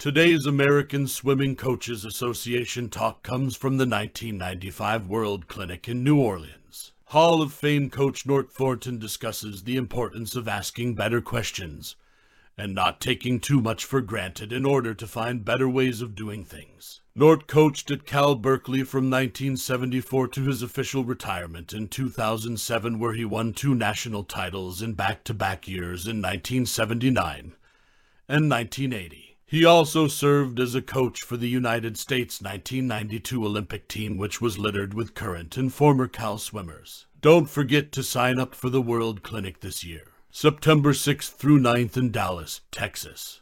Today's American Swimming Coaches Association talk comes from the 1995 World Clinic in New Orleans. Hall of Fame coach Nort Thornton discusses the importance of asking better questions and not taking too much for granted in order to find better ways of doing things. Nort coached at Cal Berkeley from 1974 to his official retirement in 2007, where he won two national titles in back to back years in 1979 and 1980. He also served as a coach for the United States 1992 Olympic team, which was littered with current and former Cal swimmers. Don't forget to sign up for the World Clinic this year. September 6th through 9th in Dallas, Texas.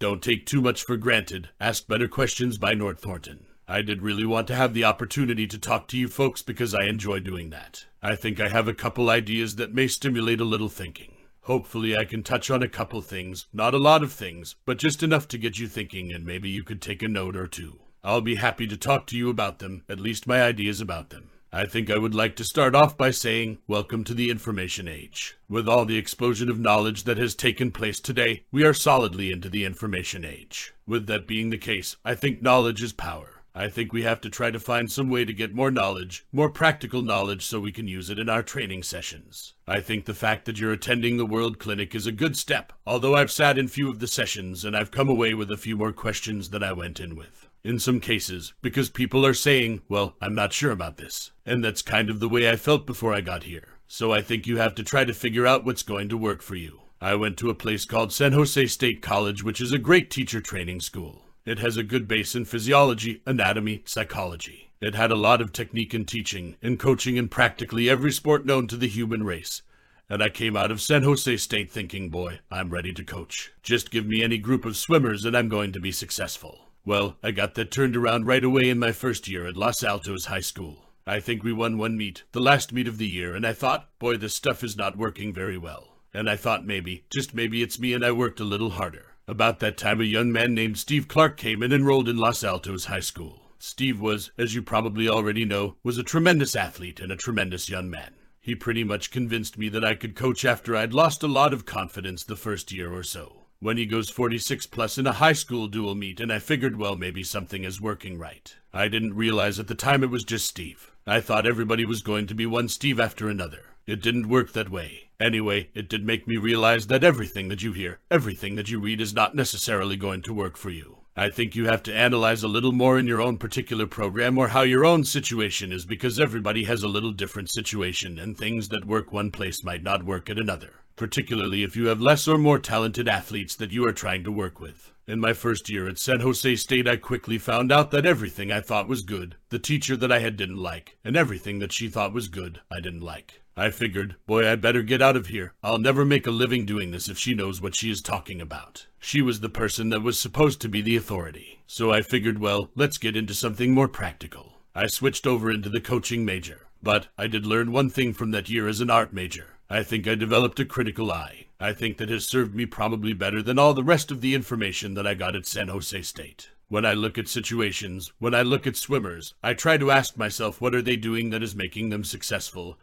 Don't take too much for granted. Ask better questions by Nort Thornton. I did really want to have the opportunity to talk to you folks because I enjoy doing that. I think I have a couple ideas that may stimulate a little thinking. Hopefully, I can touch on a couple things, not a lot of things, but just enough to get you thinking, and maybe you could take a note or two. I'll be happy to talk to you about them, at least my ideas about them. I think I would like to start off by saying, Welcome to the information age. With all the explosion of knowledge that has taken place today, we are solidly into the information age. With that being the case, I think knowledge is power. I think we have to try to find some way to get more knowledge, more practical knowledge, so we can use it in our training sessions. I think the fact that you're attending the World Clinic is a good step, although I've sat in few of the sessions and I've come away with a few more questions than I went in with in some cases, because people are saying, well, I'm not sure about this. And that's kind of the way I felt before I got here. So I think you have to try to figure out what's going to work for you. I went to a place called San Jose State College, which is a great teacher training school. It has a good base in physiology, anatomy, psychology. It had a lot of technique in teaching and coaching in practically every sport known to the human race. And I came out of San Jose State thinking, boy, I'm ready to coach. Just give me any group of swimmers and I'm going to be successful. Well, I got that turned around right away in my first year at Los Altos High School. I think we won one meet, the last meet of the year, and I thought, boy, this stuff is not working very well. And I thought maybe, just maybe it's me and I worked a little harder. About that time, a young man named Steve Clark came and enrolled in Los Altos High School. Steve was, as you probably already know, was a tremendous athlete and a tremendous young man. He pretty much convinced me that I could coach after I'd lost a lot of confidence the first year or so when he goes 46 plus in a high school dual meet, and I figured, well, maybe something is working right. I didn't realize at the time it was just Steve. I thought everybody was going to be one Steve after another. It didn't work that way. Anyway, it did make me realize that everything that you hear, everything that you read is not necessarily going to work for you. I think you have to analyze a little more in your own particular program or how your own situation is because everybody has a little different situation and things that work one place might not work at another particularly if you have less or more talented athletes that you are trying to work with. In my first year at San Jose State, I quickly found out that everything I thought was good, the teacher that I had didn't like, and everything that she thought was good, I didn't like. I figured, boy, I'd better get out of here. I'll never make a living doing this if she knows what she is talking about. She was the person that was supposed to be the authority. So I figured, well, let's get into something more practical. I switched over into the coaching major. But I did learn one thing from that year as an art major. I think I developed a critical eye. I think that has served me probably better than all the rest of the information that I got at San Jose State. When I look at situations, when I look at swimmers, I try to ask myself what are they doing that is making them successful,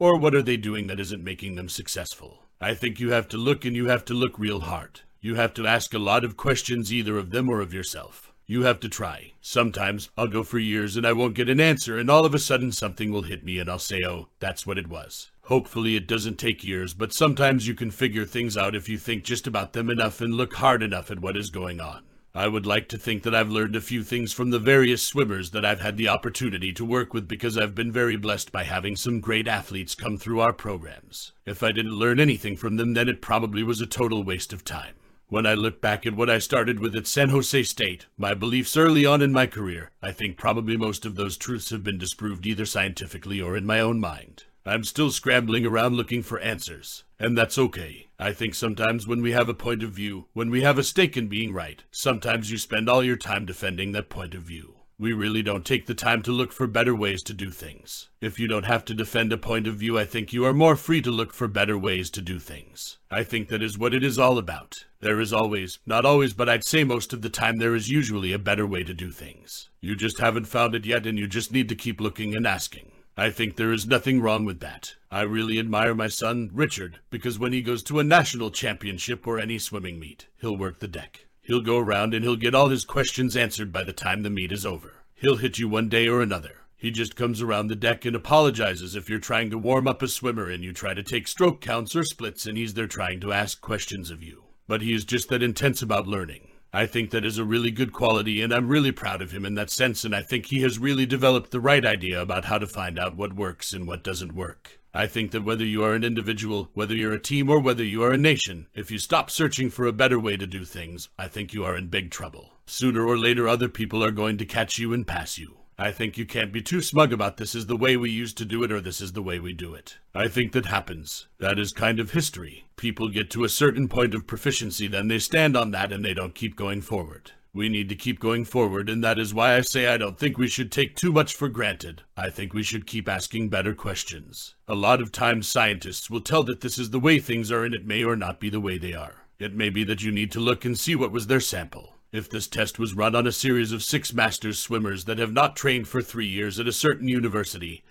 or what are they doing that isn't making them successful. I think you have to look and you have to look real hard. You have to ask a lot of questions either of them or of yourself. You have to try. Sometimes I'll go for years and I won't get an answer, and all of a sudden something will hit me and I'll say, oh, that's what it was. Hopefully, it doesn't take years, but sometimes you can figure things out if you think just about them enough and look hard enough at what is going on. I would like to think that I've learned a few things from the various swimmers that I've had the opportunity to work with because I've been very blessed by having some great athletes come through our programs. If I didn't learn anything from them, then it probably was a total waste of time. When I look back at what I started with at San Jose State, my beliefs early on in my career, I think probably most of those truths have been disproved either scientifically or in my own mind. I'm still scrambling around looking for answers. And that's okay. I think sometimes when we have a point of view, when we have a stake in being right, sometimes you spend all your time defending that point of view. We really don't take the time to look for better ways to do things. If you don't have to defend a point of view, I think you are more free to look for better ways to do things. I think that is what it is all about. There is always, not always, but I'd say most of the time, there is usually a better way to do things. You just haven't found it yet, and you just need to keep looking and asking. I think there is nothing wrong with that. I really admire my son, Richard, because when he goes to a national championship or any swimming meet, he'll work the deck. He'll go around and he'll get all his questions answered by the time the meet is over. He'll hit you one day or another. He just comes around the deck and apologizes if you're trying to warm up a swimmer and you try to take stroke counts or splits and he's there trying to ask questions of you. But he is just that intense about learning. I think that is a really good quality, and I'm really proud of him in that sense, and I think he has really developed the right idea about how to find out what works and what doesn't work. I think that whether you are an individual, whether you're a team, or whether you are a nation, if you stop searching for a better way to do things, I think you are in big trouble. Sooner or later, other people are going to catch you and pass you. I think you can't be too smug about this is the way we used to do it or this is the way we do it. I think that happens. That is kind of history. People get to a certain point of proficiency, then they stand on that and they don't keep going forward. We need to keep going forward, and that is why I say I don't think we should take too much for granted. I think we should keep asking better questions. A lot of times scientists will tell that this is the way things are and it may or not be the way they are. It may be that you need to look and see what was their sample. If this test was run on a series of six masters swimmers that have not trained for three years at a certain university,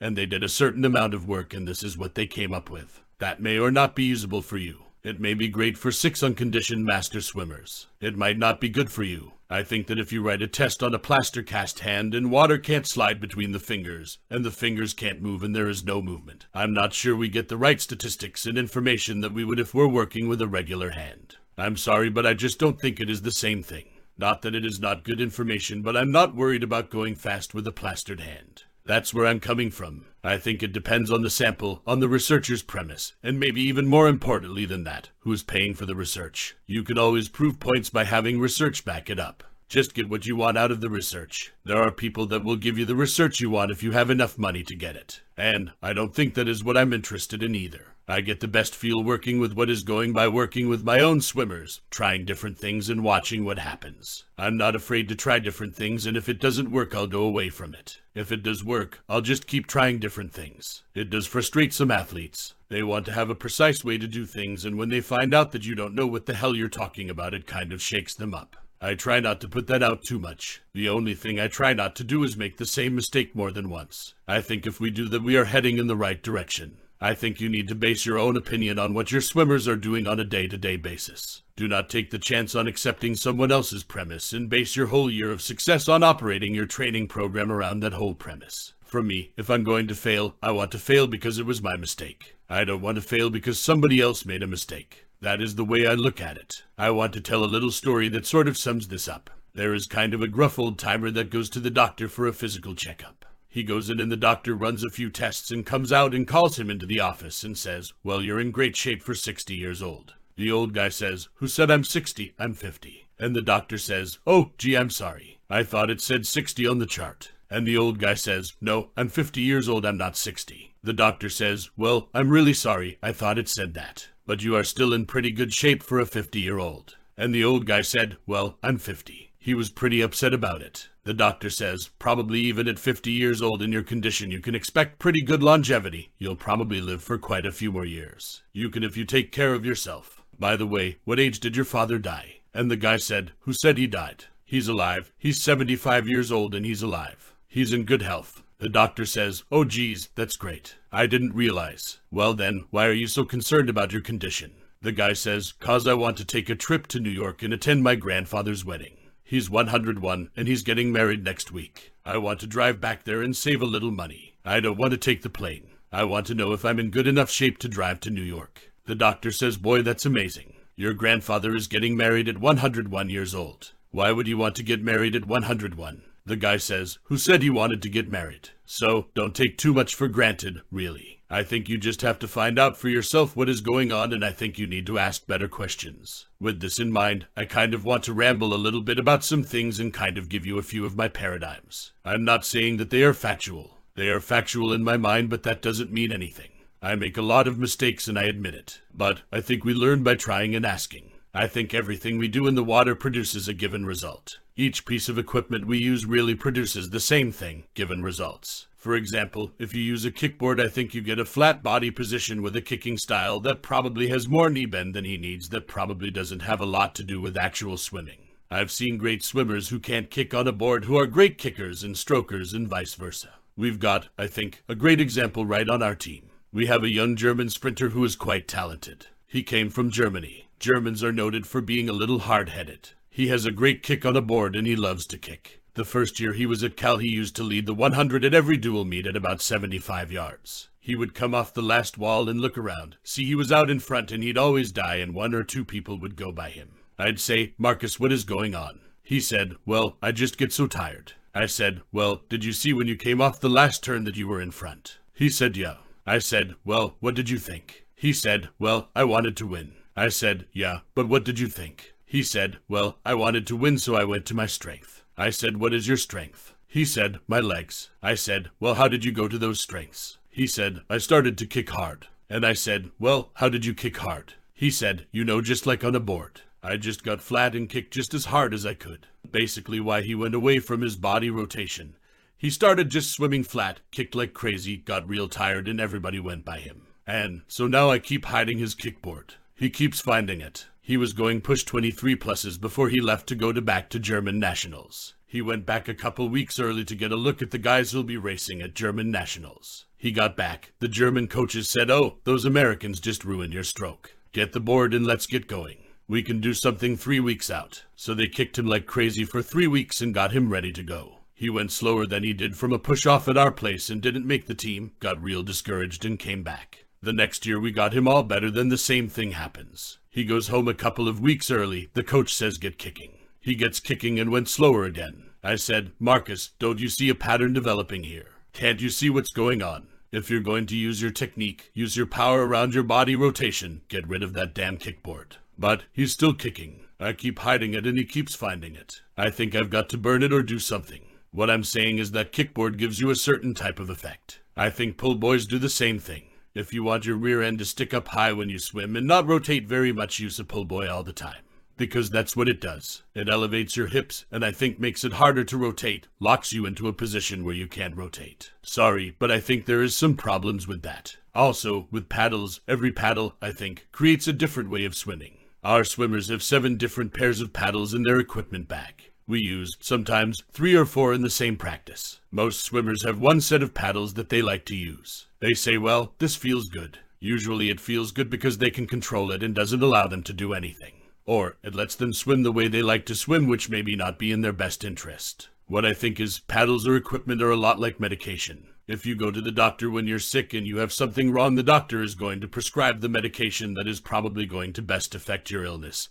and they did a certain amount of work and this is what they came up with, that may or not be usable for you. It may be great for six unconditioned master swimmers. It might not be good for you. I think that if you write a test on a plaster cast hand and water can't slide between the fingers, and the fingers can't move and there is no movement, I'm not sure we get the right statistics and information that we would if we're working with a regular hand. I'm sorry, but I just don't think it is the same thing. Not that it is not good information, but I'm not worried about going fast with a plastered hand. That's where I'm coming from. I think it depends on the sample, on the researcher's premise, and maybe even more importantly than that, who's paying for the research. You can always prove points by having research back it up. Just get what you want out of the research. There are people that will give you the research you want if you have enough money to get it. And I don't think that is what I'm interested in either. I get the best feel working with what is going by working with my own swimmers, trying different things and watching what happens. I'm not afraid to try different things, and if it doesn't work, I'll go away from it. If it does work, I'll just keep trying different things. It does frustrate some athletes. They want to have a precise way to do things, and when they find out that you don't know what the hell you're talking about, it kind of shakes them up. I try not to put that out too much. The only thing I try not to do is make the same mistake more than once. I think if we do that, we are heading in the right direction. I think you need to base your own opinion on what your swimmers are doing on a day to day basis. Do not take the chance on accepting someone else's premise and base your whole year of success on operating your training program around that whole premise. For me, if I'm going to fail, I want to fail because it was my mistake. I don't want to fail because somebody else made a mistake. That is the way I look at it. I want to tell a little story that sort of sums this up. There is kind of a gruff old timer that goes to the doctor for a physical checkup. He goes in and the doctor runs a few tests and comes out and calls him into the office and says, Well, you're in great shape for 60 years old. The old guy says, Who said I'm 60? I'm 50. And the doctor says, Oh, gee, I'm sorry. I thought it said 60 on the chart. And the old guy says, No, I'm 50 years old, I'm not 60. The doctor says, Well, I'm really sorry, I thought it said that. But you are still in pretty good shape for a 50 year old. And the old guy said, Well, I'm 50. He was pretty upset about it. The doctor says, probably even at 50 years old in your condition, you can expect pretty good longevity. You'll probably live for quite a few more years. You can if you take care of yourself. By the way, what age did your father die? And the guy said, Who said he died? He's alive. He's 75 years old and he's alive. He's in good health. The doctor says, Oh, geez, that's great. I didn't realize. Well, then, why are you so concerned about your condition? The guy says, Cause I want to take a trip to New York and attend my grandfather's wedding. He's 101 and he's getting married next week. I want to drive back there and save a little money. I don't want to take the plane. I want to know if I'm in good enough shape to drive to New York. The doctor says, Boy, that's amazing. Your grandfather is getting married at 101 years old. Why would you want to get married at 101? The guy says, Who said he wanted to get married? So, don't take too much for granted, really. I think you just have to find out for yourself what is going on, and I think you need to ask better questions. With this in mind, I kind of want to ramble a little bit about some things and kind of give you a few of my paradigms. I'm not saying that they are factual. They are factual in my mind, but that doesn't mean anything. I make a lot of mistakes and I admit it. But I think we learn by trying and asking. I think everything we do in the water produces a given result. Each piece of equipment we use really produces the same thing, given results. For example, if you use a kickboard, I think you get a flat body position with a kicking style that probably has more knee bend than he needs, that probably doesn't have a lot to do with actual swimming. I've seen great swimmers who can't kick on a board who are great kickers and strokers and vice versa. We've got, I think, a great example right on our team. We have a young German sprinter who is quite talented. He came from Germany. Germans are noted for being a little hard headed. He has a great kick on a board and he loves to kick. The first year he was at Cal, he used to lead the 100 at every dual meet at about 75 yards. He would come off the last wall and look around, see he was out in front, and he'd always die, and one or two people would go by him. I'd say, Marcus, what is going on? He said, Well, I just get so tired. I said, Well, did you see when you came off the last turn that you were in front? He said, Yeah. I said, Well, what did you think? He said, Well, I wanted to win. I said, Yeah, but what did you think? He said, Well, I wanted to win, so I went to my strength. I said, What is your strength? He said, My legs. I said, Well, how did you go to those strengths? He said, I started to kick hard. And I said, Well, how did you kick hard? He said, You know, just like on a board. I just got flat and kicked just as hard as I could. Basically, why he went away from his body rotation. He started just swimming flat, kicked like crazy, got real tired, and everybody went by him. And so now I keep hiding his kickboard. He keeps finding it. He was going push 23 pluses before he left to go to back to German Nationals. He went back a couple weeks early to get a look at the guys who'll be racing at German Nationals. He got back. The German coaches said, Oh, those Americans just ruined your stroke. Get the board and let's get going. We can do something three weeks out. So they kicked him like crazy for three weeks and got him ready to go. He went slower than he did from a push off at our place and didn't make the team, got real discouraged and came back. The next year we got him all better, then the same thing happens. He goes home a couple of weeks early. The coach says get kicking. He gets kicking and went slower again. I said, Marcus, don't you see a pattern developing here? Can't you see what's going on? If you're going to use your technique, use your power around your body rotation, get rid of that damn kickboard. But he's still kicking. I keep hiding it and he keeps finding it. I think I've got to burn it or do something. What I'm saying is that kickboard gives you a certain type of effect. I think pull buoys do the same thing. If you want your rear end to stick up high when you swim and not rotate very much, use a pull buoy all the time. Because that's what it does. It elevates your hips and I think makes it harder to rotate, locks you into a position where you can't rotate. Sorry, but I think there is some problems with that. Also, with paddles, every paddle, I think, creates a different way of swimming. Our swimmers have seven different pairs of paddles in their equipment bag. We use, sometimes, three or four in the same practice. Most swimmers have one set of paddles that they like to use. They say, well, this feels good. Usually it feels good because they can control it and doesn't allow them to do anything. Or it lets them swim the way they like to swim, which maybe not be in their best interest. What I think is paddles or equipment are a lot like medication. If you go to the doctor when you're sick and you have something wrong, the doctor is going to prescribe the medication that is probably going to best affect your illness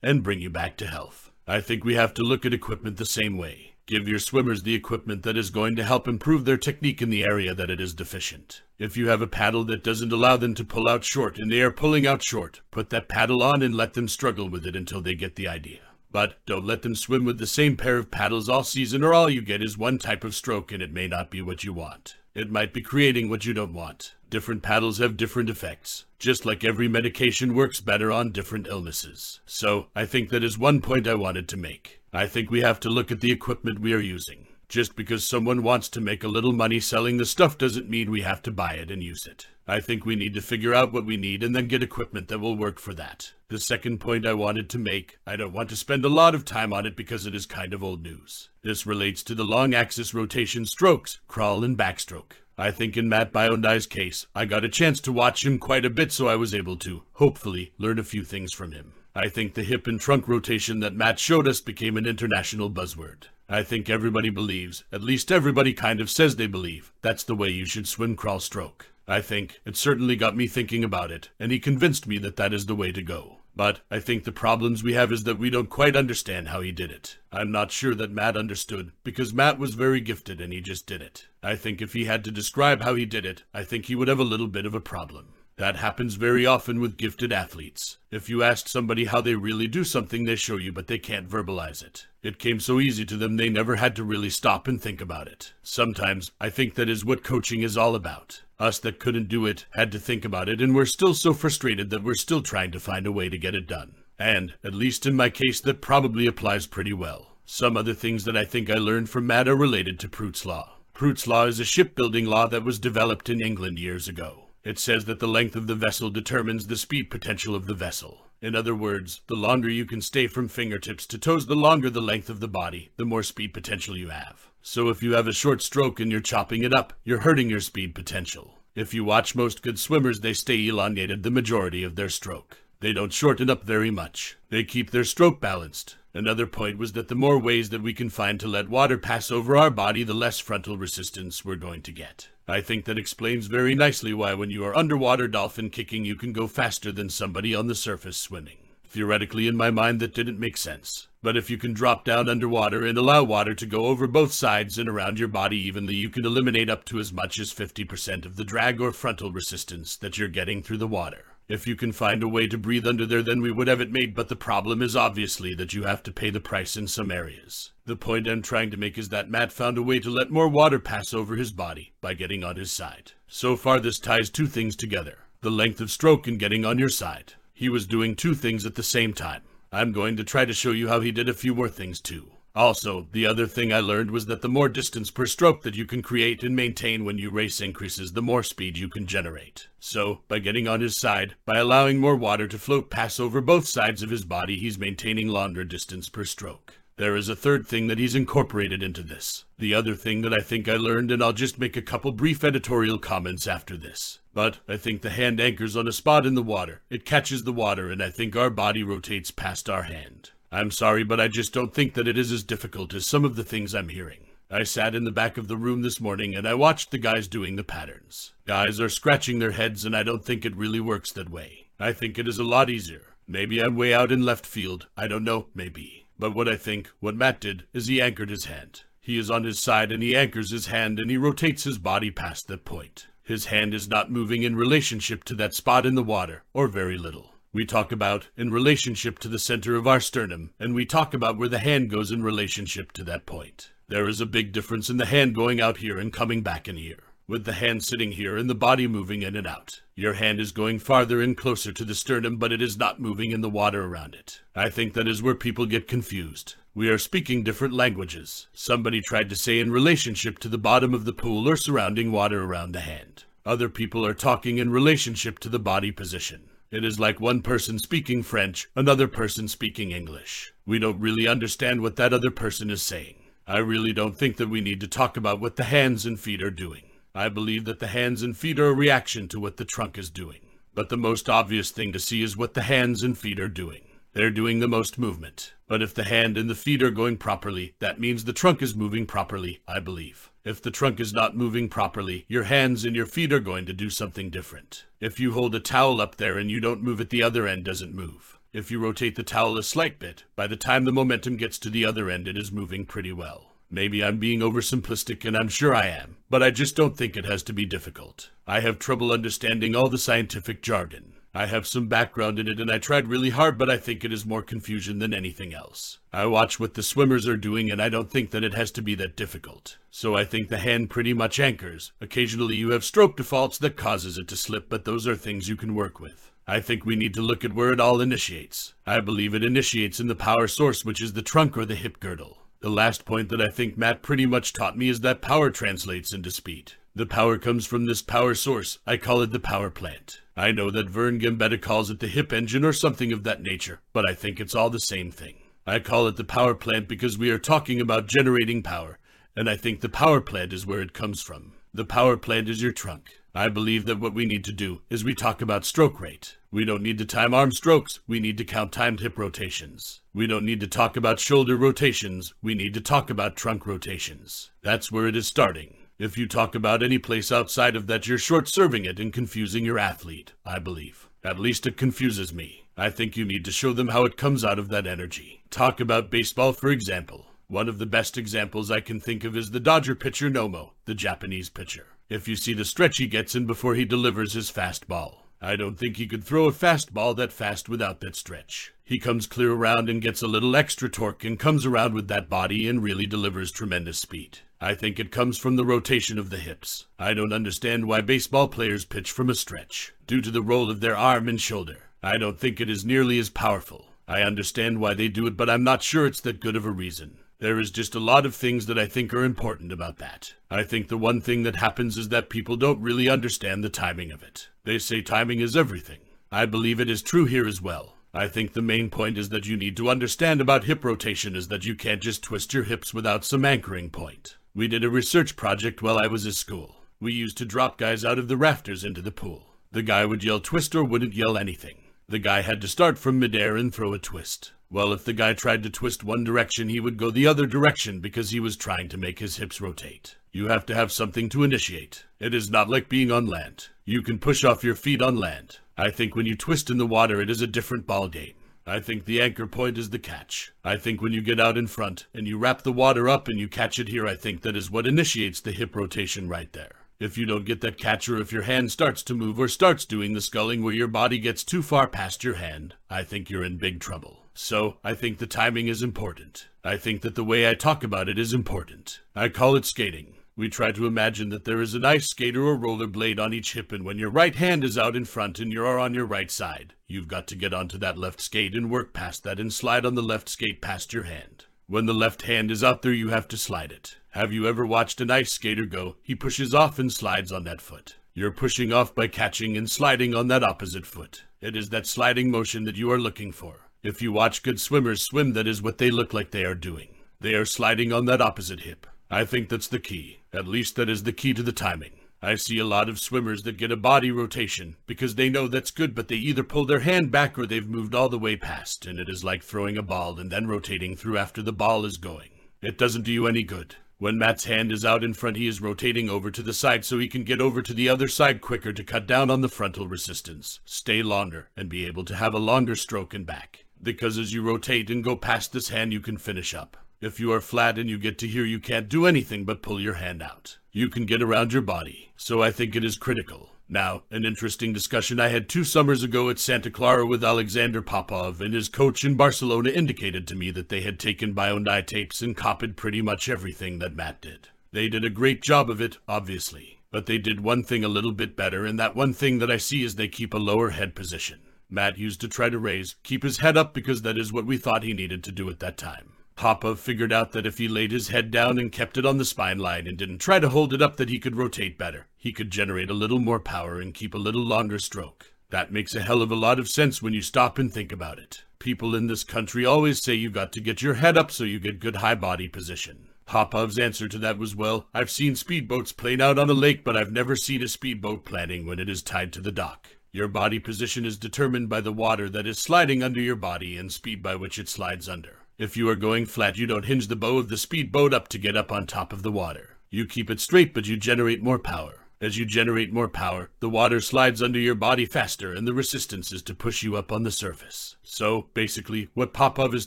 and bring you back to health. I think we have to look at equipment the same way. Give your swimmers the equipment that is going to help improve their technique in the area that it is deficient. If you have a paddle that doesn't allow them to pull out short and they are pulling out short, put that paddle on and let them struggle with it until they get the idea. But don't let them swim with the same pair of paddles all season or all you get is one type of stroke and it may not be what you want. It might be creating what you don't want. Different paddles have different effects, just like every medication works better on different illnesses. So, I think that is one point I wanted to make. I think we have to look at the equipment we are using. Just because someone wants to make a little money selling the stuff doesn't mean we have to buy it and use it. I think we need to figure out what we need and then get equipment that will work for that. The second point I wanted to make, I don't want to spend a lot of time on it because it is kind of old news. This relates to the long axis rotation strokes, crawl and backstroke. I think in Matt Biondi's case, I got a chance to watch him quite a bit so I was able to, hopefully, learn a few things from him. I think the hip and trunk rotation that Matt showed us became an international buzzword. I think everybody believes, at least everybody kind of says they believe, that's the way you should swim crawl stroke. I think it certainly got me thinking about it, and he convinced me that that is the way to go. But I think the problems we have is that we don't quite understand how he did it. I'm not sure that Matt understood, because Matt was very gifted and he just did it. I think if he had to describe how he did it, I think he would have a little bit of a problem. That happens very often with gifted athletes. If you ask somebody how they really do something, they show you, but they can't verbalize it. It came so easy to them they never had to really stop and think about it. Sometimes I think that is what coaching is all about. Us that couldn't do it had to think about it, and we're still so frustrated that we're still trying to find a way to get it done. And, at least in my case, that probably applies pretty well. Some other things that I think I learned from Matt are related to Froude's Law. Froude's Law is a shipbuilding law that was developed in England years ago. It says that the length of the vessel determines the speed potential of the vessel. In other words, the longer you can stay from fingertips to toes, the longer the length of the body, the more speed potential you have. So if you have a short stroke and you're chopping it up, you're hurting your speed potential. If you watch most good swimmers, they stay elongated the majority of their stroke. They don't shorten up very much. They keep their stroke balanced. Another point was that the more ways that we can find to let water pass over our body, the less frontal resistance we're going to get. I think that explains very nicely why when you are underwater dolphin kicking, you can go faster than somebody on the surface swimming. Theoretically, in my mind, that didn't make sense. But if you can drop down underwater and allow water to go over both sides and around your body evenly, you can eliminate up to as much as 50% of the drag or frontal resistance that you're getting through the water. If you can find a way to breathe under there, then we would have it made, but the problem is obviously that you have to pay the price in some areas. The point I'm trying to make is that Matt found a way to let more water pass over his body by getting on his side. So far, this ties two things together the length of stroke and getting on your side. He was doing two things at the same time. I'm going to try to show you how he did a few more things too. Also, the other thing I learned was that the more distance per stroke that you can create and maintain when you race increases, the more speed you can generate. So, by getting on his side, by allowing more water to float pass over both sides of his body, he's maintaining longer distance per stroke. There is a third thing that he's incorporated into this. The other thing that I think I learned, and I'll just make a couple brief editorial comments after this. But I think the hand anchors on a spot in the water. It catches the water, and I think our body rotates past our hand. I'm sorry, but I just don't think that it is as difficult as some of the things I'm hearing. I sat in the back of the room this morning and I watched the guys doing the patterns. Guys are scratching their heads, and I don't think it really works that way. I think it is a lot easier. Maybe I'm way out in left field. I don't know, maybe. But what I think, what Matt did, is he anchored his hand. He is on his side and he anchors his hand and he rotates his body past that point. His hand is not moving in relationship to that spot in the water, or very little. We talk about in relationship to the center of our sternum, and we talk about where the hand goes in relationship to that point. There is a big difference in the hand going out here and coming back in here with the hand sitting here and the body moving in and out. Your hand is going farther and closer to the sternum, but it is not moving in the water around it. I think that is where people get confused. We are speaking different languages. Somebody tried to say in relationship to the bottom of the pool or surrounding water around the hand. Other people are talking in relationship to the body position. It is like one person speaking French, another person speaking English. We don't really understand what that other person is saying. I really don't think that we need to talk about what the hands and feet are doing. I believe that the hands and feet are a reaction to what the trunk is doing. But the most obvious thing to see is what the hands and feet are doing. They're doing the most movement. But if the hand and the feet are going properly, that means the trunk is moving properly, I believe. If the trunk is not moving properly, your hands and your feet are going to do something different. If you hold a towel up there and you don't move it, the other end doesn't move. If you rotate the towel a slight bit, by the time the momentum gets to the other end, it is moving pretty well. Maybe I'm being oversimplistic, and I'm sure I am, but I just don't think it has to be difficult. I have trouble understanding all the scientific jargon. I have some background in it, and I tried really hard, but I think it is more confusion than anything else. I watch what the swimmers are doing, and I don't think that it has to be that difficult. So I think the hand pretty much anchors. Occasionally you have stroke defaults that causes it to slip, but those are things you can work with. I think we need to look at where it all initiates. I believe it initiates in the power source, which is the trunk or the hip girdle. The last point that I think Matt pretty much taught me is that power translates into speed. The power comes from this power source. I call it the power plant. I know that Vern Gambetta calls it the hip engine or something of that nature, but I think it's all the same thing. I call it the power plant because we are talking about generating power, and I think the power plant is where it comes from. The power plant is your trunk. I believe that what we need to do is we talk about stroke rate. We don't need to time arm strokes, we need to count timed hip rotations. We don't need to talk about shoulder rotations, we need to talk about trunk rotations. That's where it is starting. If you talk about any place outside of that, you're short serving it and confusing your athlete, I believe. At least it confuses me. I think you need to show them how it comes out of that energy. Talk about baseball, for example. One of the best examples I can think of is the Dodger pitcher Nomo, the Japanese pitcher. If you see the stretch he gets in before he delivers his fastball, I don't think he could throw a fastball that fast without that stretch. He comes clear around and gets a little extra torque and comes around with that body and really delivers tremendous speed. I think it comes from the rotation of the hips. I don't understand why baseball players pitch from a stretch, due to the roll of their arm and shoulder. I don't think it is nearly as powerful. I understand why they do it, but I'm not sure it's that good of a reason. There is just a lot of things that I think are important about that. I think the one thing that happens is that people don't really understand the timing of it. They say timing is everything. I believe it is true here as well. I think the main point is that you need to understand about hip rotation is that you can't just twist your hips without some anchoring point. We did a research project while I was at school. We used to drop guys out of the rafters into the pool. The guy would yell twist or wouldn't yell anything. The guy had to start from midair and throw a twist. Well, if the guy tried to twist one direction, he would go the other direction because he was trying to make his hips rotate. You have to have something to initiate. It is not like being on land. You can push off your feet on land. I think when you twist in the water, it is a different ball game. I think the anchor point is the catch. I think when you get out in front and you wrap the water up and you catch it here, I think that is what initiates the hip rotation right there. If you don't get that catch or if your hand starts to move or starts doing the sculling where your body gets too far past your hand, I think you're in big trouble. So, I think the timing is important. I think that the way I talk about it is important. I call it skating. We try to imagine that there is an ice skater or roller blade on each hip, and when your right hand is out in front and you're on your right side, you've got to get onto that left skate and work past that and slide on the left skate past your hand. When the left hand is out there, you have to slide it. Have you ever watched an ice skater go? He pushes off and slides on that foot. You're pushing off by catching and sliding on that opposite foot. It is that sliding motion that you are looking for. If you watch good swimmers swim, that is what they look like they are doing. They are sliding on that opposite hip. I think that's the key. At least that is the key to the timing. I see a lot of swimmers that get a body rotation because they know that's good, but they either pull their hand back or they've moved all the way past, and it is like throwing a ball and then rotating through after the ball is going. It doesn't do you any good. When Matt's hand is out in front, he is rotating over to the side so he can get over to the other side quicker to cut down on the frontal resistance, stay longer, and be able to have a longer stroke and back because as you rotate and go past this hand, you can finish up. If you are flat and you get to here, you can't do anything but pull your hand out. You can get around your body, so I think it is critical. Now, an interesting discussion I had two summers ago at Santa Clara with Alexander Popov, and his coach in Barcelona indicated to me that they had taken Biondi tapes and copied pretty much everything that Matt did. They did a great job of it, obviously, but they did one thing a little bit better, and that one thing that I see is they keep a lower head position. Matt used to try to raise, keep his head up because that is what we thought he needed to do at that time. Popov figured out that if he laid his head down and kept it on the spine line and didn't try to hold it up that he could rotate better. He could generate a little more power and keep a little longer stroke. That makes a hell of a lot of sense when you stop and think about it. People in this country always say you got to get your head up so you get good high body position. Popov's answer to that was, well, I've seen speedboats plane out on a lake, but I've never seen a speedboat planning when it is tied to the dock. Your body position is determined by the water that is sliding under your body and speed by which it slides under. If you are going flat, you don't hinge the bow of the speedboat up to get up on top of the water. You keep it straight, but you generate more power. As you generate more power, the water slides under your body faster, and the resistance is to push you up on the surface. So, basically, what Popov is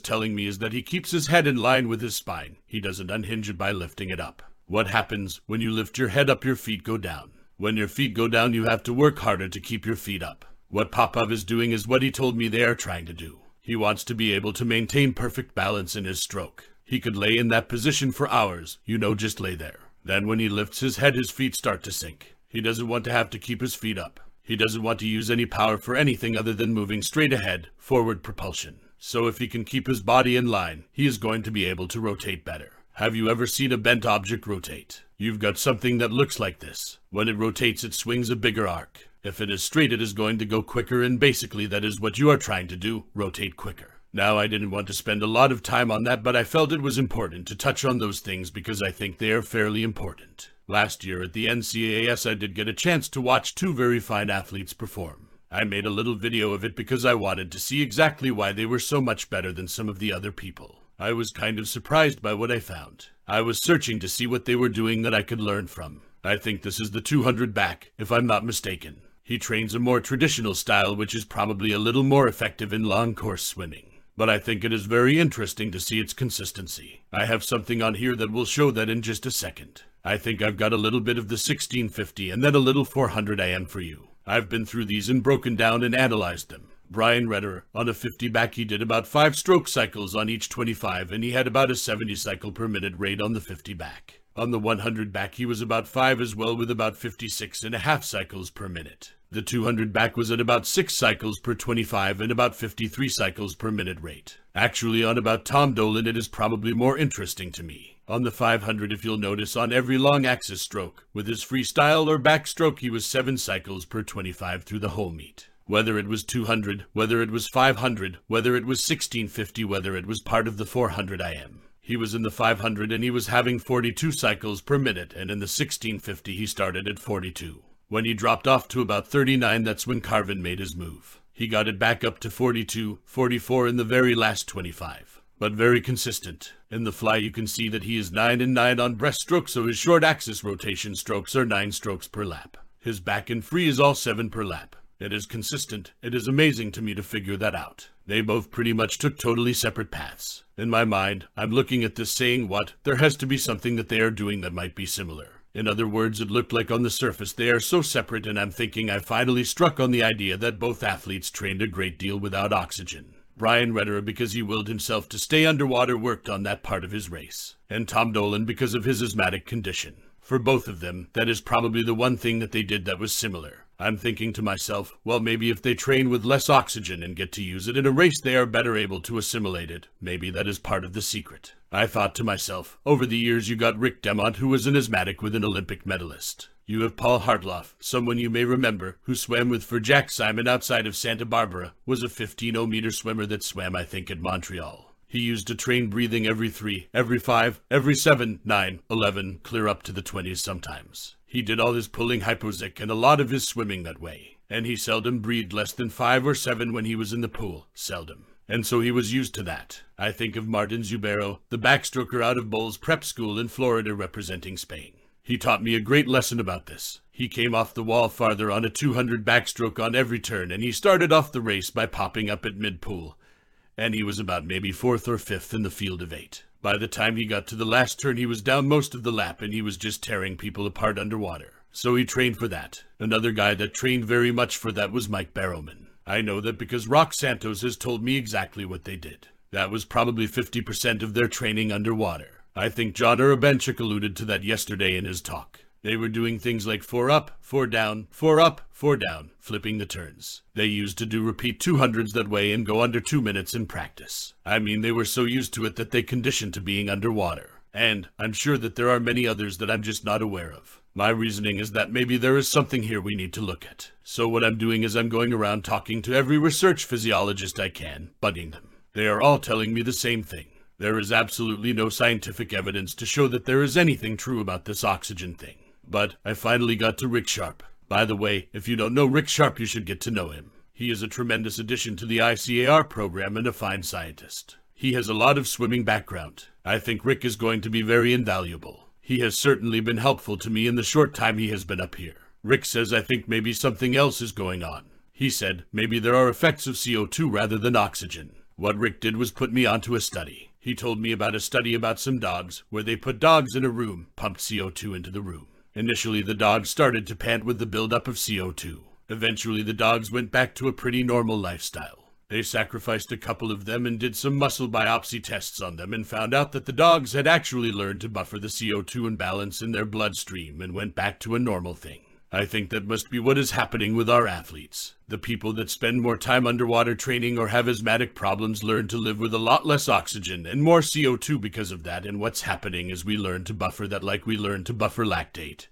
telling me is that he keeps his head in line with his spine. He doesn't unhinge it by lifting it up. What happens when you lift your head up, your feet go down. When your feet go down, you have to work harder to keep your feet up. What Popov is doing is what he told me they are trying to do. He wants to be able to maintain perfect balance in his stroke. He could lay in that position for hours, you know, just lay there. Then when he lifts his head, his feet start to sink. He doesn't want to have to keep his feet up. He doesn't want to use any power for anything other than moving straight ahead, forward propulsion. So if he can keep his body in line, he is going to be able to rotate better. Have you ever seen a bent object rotate? You've got something that looks like this. When it rotates, it swings a bigger arc. If it is straight, it is going to go quicker, and basically that is what you are trying to do, rotate quicker. Now, I didn't want to spend a lot of time on that, but I felt it was important to touch on those things because I think they are fairly important. Last year at the NCAAS, I did get a chance to watch two very fine athletes perform. I made a little video of it because I wanted to see exactly why they were so much better than some of the other people. I was kind of surprised by what I found. I was searching to see what they were doing that I could learn from. I think this is the 200 back, if I'm not mistaken. He trains a more traditional style, which is probably a little more effective in long course swimming. But I think it is very interesting to see its consistency. I have something on here that will show that in just a second. I think I've got a little bit of the 1650 and then a little 400 IM for you. I've been through these and broken down and analyzed them. Brian Retterer, on a 50 back, he did about 5 stroke cycles on each 25, and he had about a 70 cycle per minute rate on the 50 back. On the 100 back, he was about 5 as well, with about 56 and a half cycles per minute. The 200 back was at about 6 cycles per 25 and about 53 cycles per minute rate. Actually, on about Tom Dolan, it is probably more interesting to me. On the 500, if you'll notice, on every long axis stroke, with his freestyle or backstroke, he was 7 cycles per 25 through the whole meet. Whether it was 200, whether it was 500, whether it was 1650, whether it was part of the 400 IM. He was in the 500 and he was having 42 cycles per minute, and in the 1650 he started at 42. When he dropped off to about 39, that's when Carvin made his move. He got it back up to 42, 44 in the very last 25. But very consistent. In the fly, you can see that he is 9 and 9 on breaststroke, so his short axis rotation strokes are 9 strokes per lap. His back and free is all 7 per lap. It is consistent. It is amazing to me to figure that out. They both pretty much took totally separate paths. In my mind, I'm looking at this saying, what? There has to be something that they are doing that might be similar. In other words, it looked like on the surface they are so separate, and I'm thinking I finally struck on the idea that both athletes trained a great deal without oxygen. Brian Retterer, because he willed himself to stay underwater, worked on that part of his race. And Tom Dolan, because of his asthmatic condition. For both of them, that is probably the one thing that they did that was similar. I'm thinking to myself, well, maybe if they train with less oxygen and get to use it in a race, they are better able to assimilate it. Maybe that is part of the secret. I thought to myself, over the years you got Rick Demont, who was an asthmatic with an Olympic medalist. You have Paul Hartloff, someone you may remember, who swam with for Jack Simon outside of Santa Barbara, was a 15 meter swimmer that swam, I think, at Montreal. He used to train breathing every three, every five, every seven, nine, eleven, clear up to the twenties sometimes. He did all his pulling hypoxic and a lot of his swimming that way, and he seldom breathed less than five or seven when he was in the pool, seldom. And so he was used to that. I think of Martin Zubero, the backstroker out of Bolles Prep School in Florida representing Spain. He taught me a great lesson about this. He came off the wall farther on a 200 backstroke on every turn, and he started off the race by popping up at mid-pool. And he was about maybe fourth or fifth in the field of eight. By the time he got to the last turn, he was down most of the lap and he was just tearing people apart underwater. So he trained for that. Another guy that trained very much for that was Mike Barrowman. I know that because Rock Santos has told me exactly what they did. That was probably 50% of their training underwater. I think Jon Urbanchek alluded to that yesterday in his talk. They were doing things like four up, four down, four up, four down, flipping the turns. They used to do repeat 200s that way and go under two minutes in practice. I mean, they were so used to it that they conditioned to being underwater. And I'm sure that there are many others that I'm just not aware of. My reasoning is that maybe there is something here we need to look at. So what I'm doing is I'm going around talking to every research physiologist I can, bugging them. They are all telling me the same thing. There is absolutely no scientific evidence to show that there is anything true about this oxygen thing. But I finally got to Rick Sharp. By the way, if you don't know Rick Sharp, you should get to know him. He is a tremendous addition to the ICAR program and a fine scientist. He has a lot of swimming background. I think Rick is going to be very invaluable. He has certainly been helpful to me in the short time he has been up here. Rick says I think maybe something else is going on. He said maybe there are effects of CO2 rather than oxygen. What Rick did was put me onto a study. He told me about a study about some dogs where they put dogs in a room, pumped CO2 into the room. Initially, the dogs started to pant with the buildup of CO2. Eventually, the dogs went back to a pretty normal lifestyle. They sacrificed a couple of them and did some muscle biopsy tests on them and found out that the dogs had actually learned to buffer the CO2 imbalance in their bloodstream and went back to a normal thing. I think that must be what is happening with our athletes. The people that spend more time underwater training or have asthmatic problems learn to live with a lot less oxygen and more CO2 because of that, and what's happening is we learn to buffer that like we learn to buffer lactate.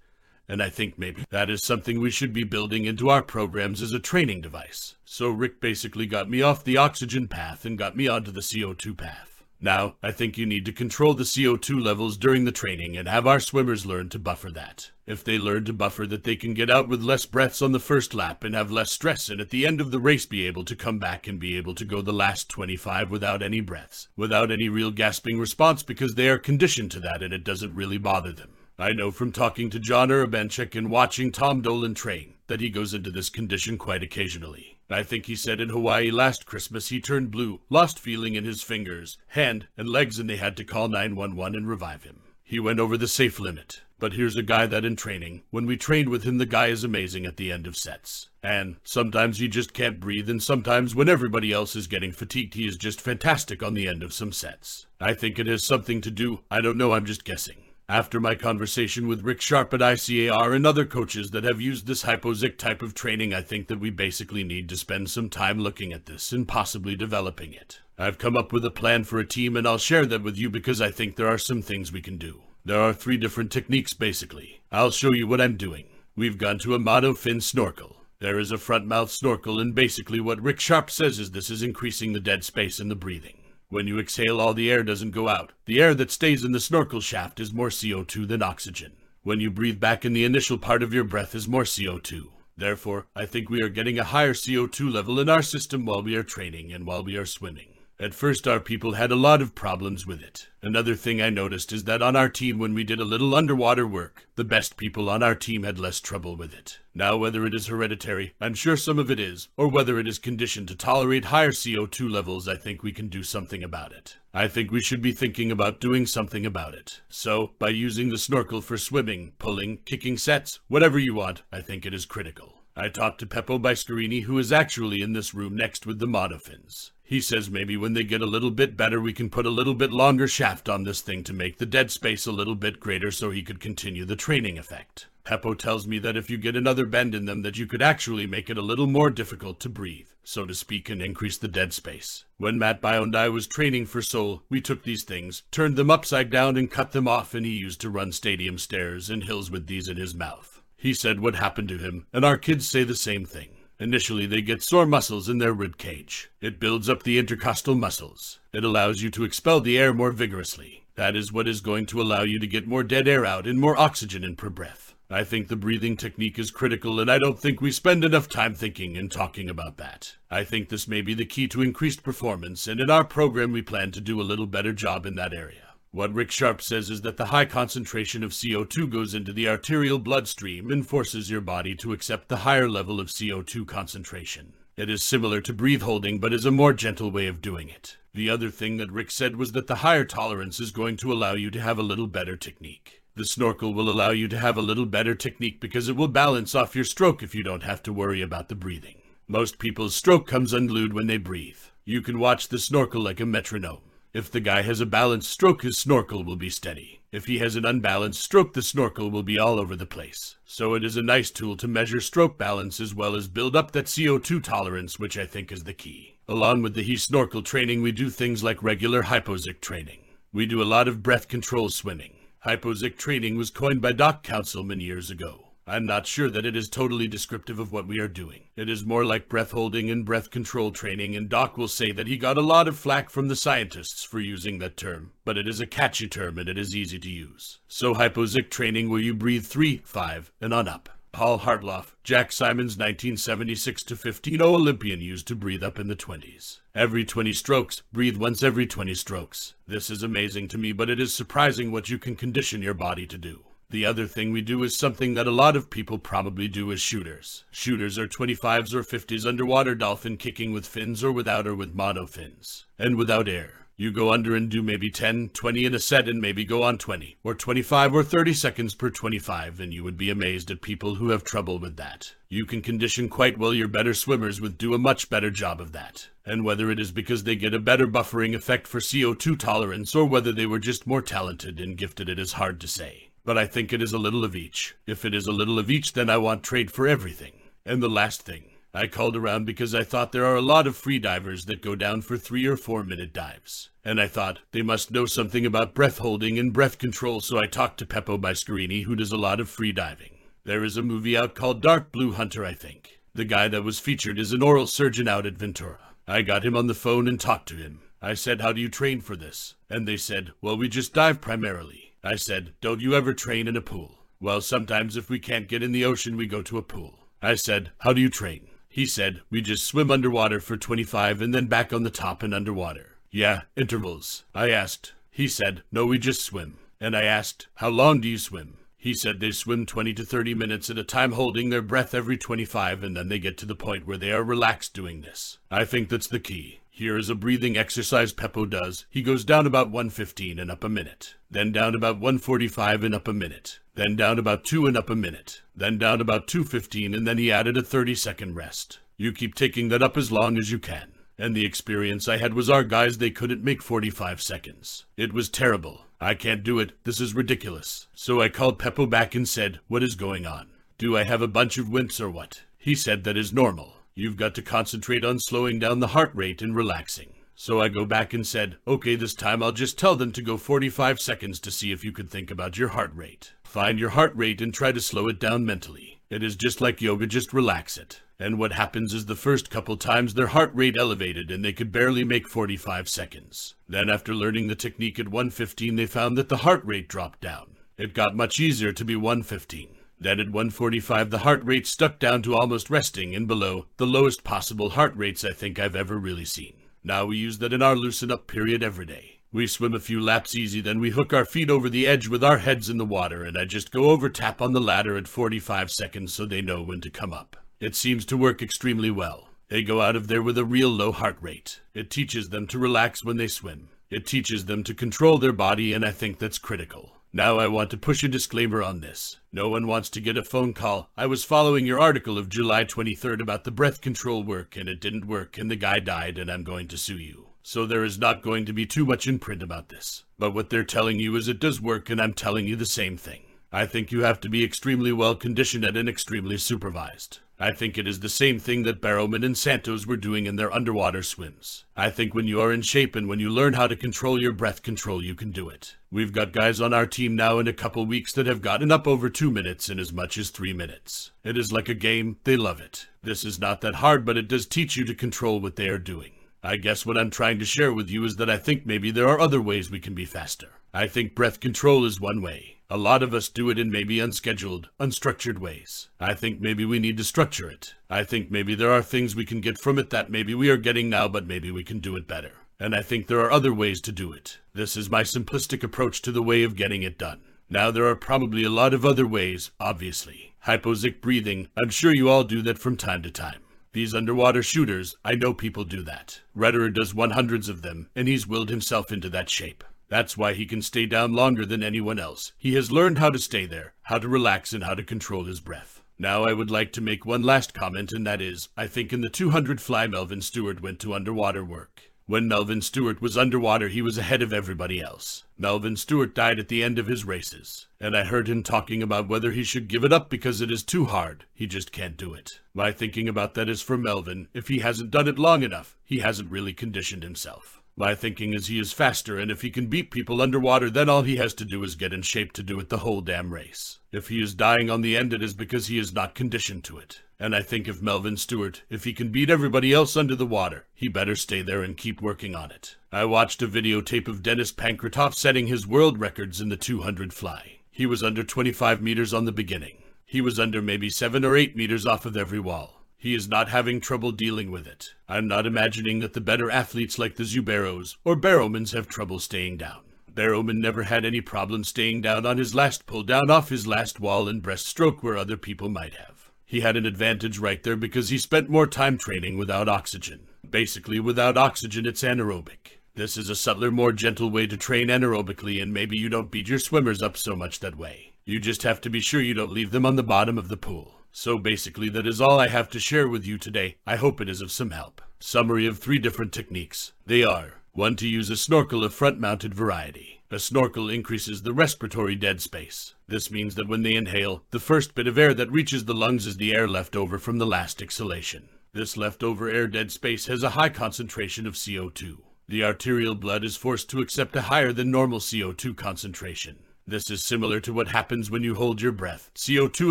And I think maybe that is something we should be building into our programs as a training device. So Rick basically got me off the oxygen path and got me onto the CO2 path. Now, I think you need to control the CO2 levels during the training and have our swimmers learn to buffer that. If they learn to buffer that they can get out with less breaths on the first lap and have less stress and at the end of the race be able to come back and be able to go the last 25 without any breaths, without any real gasping response because they are conditioned to that and it doesn't really bother them. I know from talking to Jon Urbanchek and watching Tom Dolan train that he goes into this condition quite occasionally. I think he said in Hawaii last Christmas he turned blue, lost feeling in his fingers, hand, and legs, and they had to call 911 and revive him. He went over the safe limit. But here's a guy that in training, when we trained with him, the guy is amazing at the end of sets. And sometimes he just can't breathe, and sometimes when everybody else is getting fatigued, he is just fantastic on the end of some sets. I think it has something to do, I don't know, I'm just guessing after my conversation with Rick Sharp at ICAR and other coaches that have used this hypoxic type of training, I think that we basically need to spend some time looking at this and possibly developing it. I've come up with a plan for a team and I'll share that with you because I think there are some things we can do. There are three different techniques basically. I'll show you what I'm doing. We've gone to a monofin snorkel. There is a front mouth snorkel and basically what Rick Sharp says is this is increasing the dead space in the breathing. When you exhale, all the air doesn't go out. The air that stays in the snorkel shaft is more CO2 than oxygen. When you breathe back in the initial part of your breath is more CO2. Therefore, I think we are getting a higher CO2 level in our system while we are training and while we are swimming. At first, our people had a lot of problems with it. Another thing I noticed is that on our team, when we did a little underwater work, the best people on our team had less trouble with it. Now, whether it is hereditary, I'm sure some of it is, or whether it is conditioned to tolerate higher CO2 levels, I think we can do something about it. I think we should be thinking about doing something about it. So, by using the snorkel for swimming, pulling, kicking sets, whatever you want, I think it is critical. I talked to Peppo Biscarini, who is actually in this room next with the monofins. He says maybe when they get a little bit better, we can put a little bit longer shaft on this thing to make the dead space a little bit greater so he could continue the training effect. Peppo tells me that if you get another bend in them, that you could actually make it a little more difficult to breathe, so to speak, and increase the dead space. When Matt Biondi and I was training for Seoul, we took these things, turned them upside down, and cut them off, and he used to run stadium stairs and hills with these in his mouth. He said what happened to him, and our kids say the same thing. Initially, they get sore muscles in their rib cage. It builds up the intercostal muscles. It allows you to expel the air more vigorously. That is what is going to allow you to get more dead air out and more oxygen in per breath. I think the breathing technique is critical, and I don't think we spend enough time thinking and talking about that. I think this may be the key to increased performance, and in our program, we plan to do a little better job in that area. What Rick Sharp says is that the high concentration of CO2 goes into the arterial bloodstream and forces your body to accept the higher level of CO2 concentration. It is similar to breathe holding, but is a more gentle way of doing it. The other thing that Rick said was that the higher tolerance is going to allow you to have a little better technique. The snorkel will allow you to have a little better technique because it will balance off your stroke if you don't have to worry about the breathing. Most people's stroke comes unglued when they breathe. You can watch the snorkel like a metronome. If the guy has a balanced stroke, his snorkel will be steady. If he has an unbalanced stroke, the snorkel will be all over the place. So it is a nice tool to measure stroke balance as well as build up that CO2 tolerance, which I think is the key. Along with the he snorkel training, we do things like regular hypoxic training. We do a lot of breath control swimming. Hypoxic training was coined by Doc Counsilman years ago. I'm not sure that it is totally descriptive of what we are doing. It is more like breath holding and breath control training, and Doc will say that he got a lot of flack from the scientists for using that term, but it is a catchy term and it is easy to use. So hypoxic training where you breathe 3, 5, and on up. Paul Hartloff, Jack Simons 1976 to 15 Olympian used to breathe up in the 20s. Every 20 strokes, breathe once every 20 strokes. This is amazing to me, but it is surprising what you can condition your body to do. The other thing we do is something that a lot of people probably do as shooters. Shooters are 25s or 50s underwater dolphin kicking with fins or without or with mono fins. And without air. You go under and do maybe 10, 20 in a set and maybe go on 20, or 25 or 30 seconds per 25, and you would be amazed at people who have trouble with that. You can condition quite well your better swimmers with do a much better job of that. And whether it is because they get a better buffering effect for CO2 tolerance or whether they were just more talented and gifted it is hard to say. But I think it is a little of each. If it is a little of each, then I want trade for everything. And the last thing, I called around because I thought there are a lot of free divers that go down for three or four minute dives. And I thought they must know something about breath holding and breath control, so I talked to Peppo Biscarini, who does a lot of free diving. There is a movie out called Dark Blue Hunter, I think. The guy that was featured is an oral surgeon out at Ventura. I got him on the phone and talked to him. I said, How do you train for this? And they said, Well, we just dive primarily. I said, Don't you ever train in a pool? Well, sometimes if we can't get in the ocean, we go to a pool. I said, How do you train? He said, We just swim underwater for 25 and then back on the top and underwater. Yeah, intervals. I asked. He said, No, we just swim. And I asked, How long do you swim? He said they swim 20 to 30 minutes at a time, holding their breath every 25, and then they get to the point where they are relaxed doing this. I think that's the key. Here is a breathing exercise Peppo does. He goes down about 115 and up a minute, then down about 145 and up a minute, then down about 2 and up a minute, then down about 215 and then he added a 30 second rest. You keep taking that up as long as you can. And the experience I had was our guys, they couldn't make 45 seconds. It was terrible. I can't do it. This is ridiculous. So I called Peppo back and said, What is going on? Do I have a bunch of wimps or what? He said that is normal. You've got to concentrate on slowing down the heart rate and relaxing. So I go back and said, okay, this time I'll just tell them to go 45 seconds to see if you can think about your heart rate. Find your heart rate and try to slow it down mentally. It is just like yoga, just relax it. And what happens is the first couple times their heart rate elevated and they could barely make 45 seconds. Then after learning the technique at 115, they found that the heart rate dropped down. It got much easier to be 115. Then at 145, the heart rate stuck down to almost resting and below the lowest possible heart rates I think I've ever really seen. Now we use that in our loosen up period every day. We swim a few laps easy, then we hook our feet over the edge with our heads in the water, and I just go over tap on the ladder at 45 seconds so they know when to come up. It seems to work extremely well. They go out of there with a real low heart rate. It teaches them to relax when they swim. It teaches them to control their body, and I think that's critical. Now I want to push a disclaimer on this. No one wants to get a phone call. I was following your article of July 23rd about the breath control work, and it didn't work, and the guy died, and I'm going to sue you. So there is not going to be too much in print about this. But what they're telling you is it does work, and I'm telling you the same thing. I think you have to be extremely well conditioned and extremely supervised. I think it is the same thing that Barrowman and Santos were doing in their underwater swims. I think when you are in shape and when you learn how to control your breath control, you can do it. We've got guys on our team now in a couple weeks that have gotten up over two minutes in as much as three minutes. It is like a game, they love it. This is not that hard, but it does teach you to control what they are doing. I guess what I'm trying to share with you is that I think maybe there are other ways we can be faster. I think breath control is one way. A lot of us do it in maybe unscheduled, unstructured ways. I think maybe we need to structure it. I think maybe there are things we can get from it that maybe we are getting now, but maybe we can do it better. And I think there are other ways to do it. This is my simplistic approach to the way of getting it done. Now, there are probably a lot of other ways, obviously. Hypoxic breathing, I'm sure you all do that from time to time. These underwater shooters, I know people do that. Retterer does one hundreds of them, and he's willed himself into that shape. That's why he can stay down longer than anyone else. He has learned how to stay there, how to relax, and how to control his breath. Now I would like to make one last comment, and that is, I think in the 200 fly Melvin Stewart went to underwater work. When Melvin Stewart was underwater, he was ahead of everybody else. Melvin Stewart died at the end of his races, and I heard him talking about whether he should give it up because it is too hard. He just can't do it. My thinking about that is for Melvin, if he hasn't done it long enough, he hasn't really conditioned himself. My thinking is he is faster, and if he can beat people underwater, then all he has to do is get in shape to do it the whole damn race. If he is dying on the end, it is because he is not conditioned to it. And I think if Melvin Stewart, if he can beat everybody else under the water, he better stay there and keep working on it. I watched a videotape of Denis Pankratov setting his world records in the 200 fly. He was under 25 meters on the beginning. He was under maybe 7 or 8 meters off of every wall. He is not having trouble dealing with it. I'm not imagining that the better athletes like the Zuberos or Barrowmans have trouble staying down. Barrowman never had any problem staying down on his last pull down off his last wall and breaststroke where other people might have. He had an advantage right there because he spent more time training without oxygen. Basically, without oxygen, it's anaerobic. This is a subtler, more gentle way to train anaerobically, and maybe you don't beat your swimmers up so much that way. You just have to be sure you don't leave them on the bottom of the pool. So basically, that is all I have to share with you today. I hope it is of some help. Summary of three different techniques. They are 1. To use a snorkel of front mounted variety. A snorkel increases the respiratory dead space. This means that when they inhale, the first bit of air that reaches the lungs is the air left over from the last exhalation. This leftover air dead space has a high concentration of CO2. The arterial blood is forced to accept a higher than normal CO2 concentration. This is similar to what happens when you hold your breath. CO2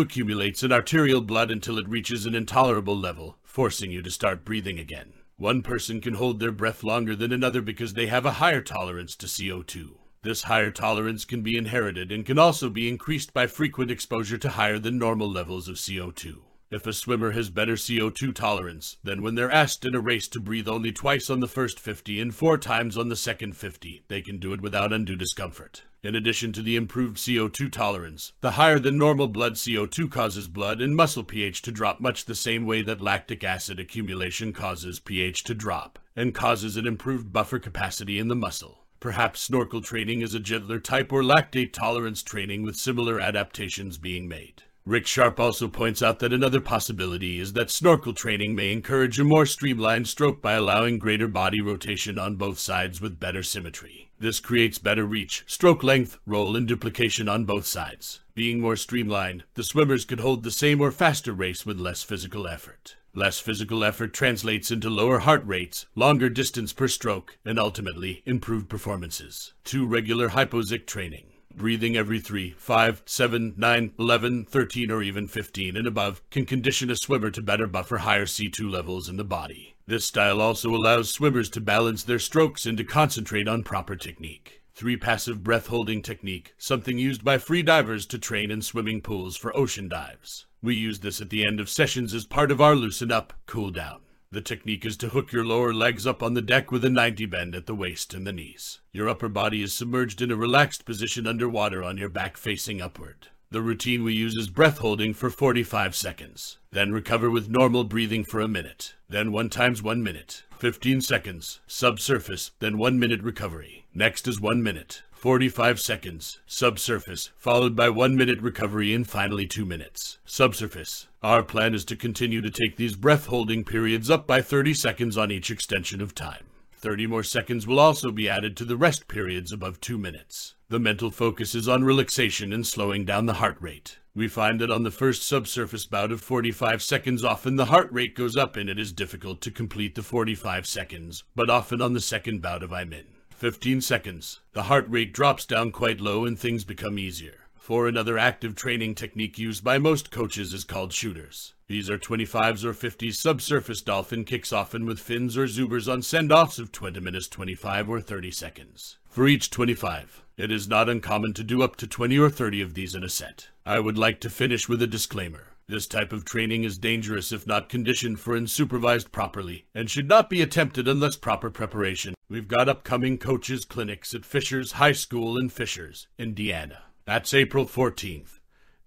accumulates in arterial blood until it reaches an intolerable level, forcing you to start breathing again. One person can hold their breath longer than another because they have a higher tolerance to CO2. This higher tolerance can be inherited and can also be increased by frequent exposure to higher than normal levels of CO2. If a swimmer has better CO2 tolerance, then when they're asked in a race to breathe only twice on the first 50 and four times on the second 50, they can do it without undue discomfort. In addition to the improved CO2 tolerance, the higher than normal blood CO2 causes blood and muscle pH to drop much the same way that lactic acid accumulation causes pH to drop, and causes an improved buffer capacity in the muscle. Perhaps snorkel training is a gentler type or lactate tolerance training with similar adaptations being made. Rick Sharp also points out that another possibility is that snorkel training may encourage a more streamlined stroke by allowing greater body rotation on both sides with better symmetry. This creates better reach, stroke length, roll, and duplication on both sides. Being more streamlined, the swimmers could hold the same or faster race with less physical effort. Less physical effort translates into lower heart rates, longer distance per stroke, and ultimately improved performances. 2. Regular hypoxic training breathing every 3, 5, 7, 9, 11, 13, or even 15 and above can condition a swimmer to better buffer higher CO2 levels in the body. This style also allows swimmers to balance their strokes and to concentrate on proper technique. Three passive breath holding technique, something used by free divers to train in swimming pools for ocean dives. We use this at the end of sessions as part of our loosen up, cool down. The technique is to hook your lower legs up on the deck with a 90 bend at the waist and the knees. Your upper body is submerged in a relaxed position underwater on your back facing upward. The routine we use is breath holding for 45 seconds. Then recover with normal breathing for a minute. Then 1 times 1 minute. 15 seconds. Subsurface. Then 1 minute recovery. Next is 1 minute. 45 seconds. Subsurface, followed by 1 minute recovery and finally 2 minutes. Subsurface. Our plan is to continue to take these breath holding periods up by 30 seconds on each extension of time. 30 more seconds will also be added to the rest periods above 2 minutes. The mental focus is on relaxation and slowing down the heart rate. We find that on the first subsurface bout of 45 seconds, often the heart rate goes up and it is difficult to complete the 45 seconds, but often on the second bout of I'm in. 15 seconds. The heart rate drops down quite low and things become easier. For another active training technique used by most coaches is called shooters. These are 25s or 50s subsurface dolphin kicks often with fins or Zoomers on send-offs of 20 minutes 25 or 30 seconds. For each 25, it is not uncommon to do up to 20 or 30 of these in a set. I would like to finish with a disclaimer. This type of training is dangerous if not conditioned for and supervised properly, and should not be attempted unless proper preparation. We've got upcoming coaches clinics at Fishers High School in Fishers, Indiana. That's April 14th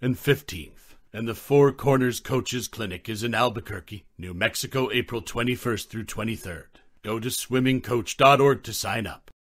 and 15th. And the Four Corners Coaches Clinic is in Albuquerque, New Mexico, April 21st through 23rd. Go to swimmingcoach.org to sign up.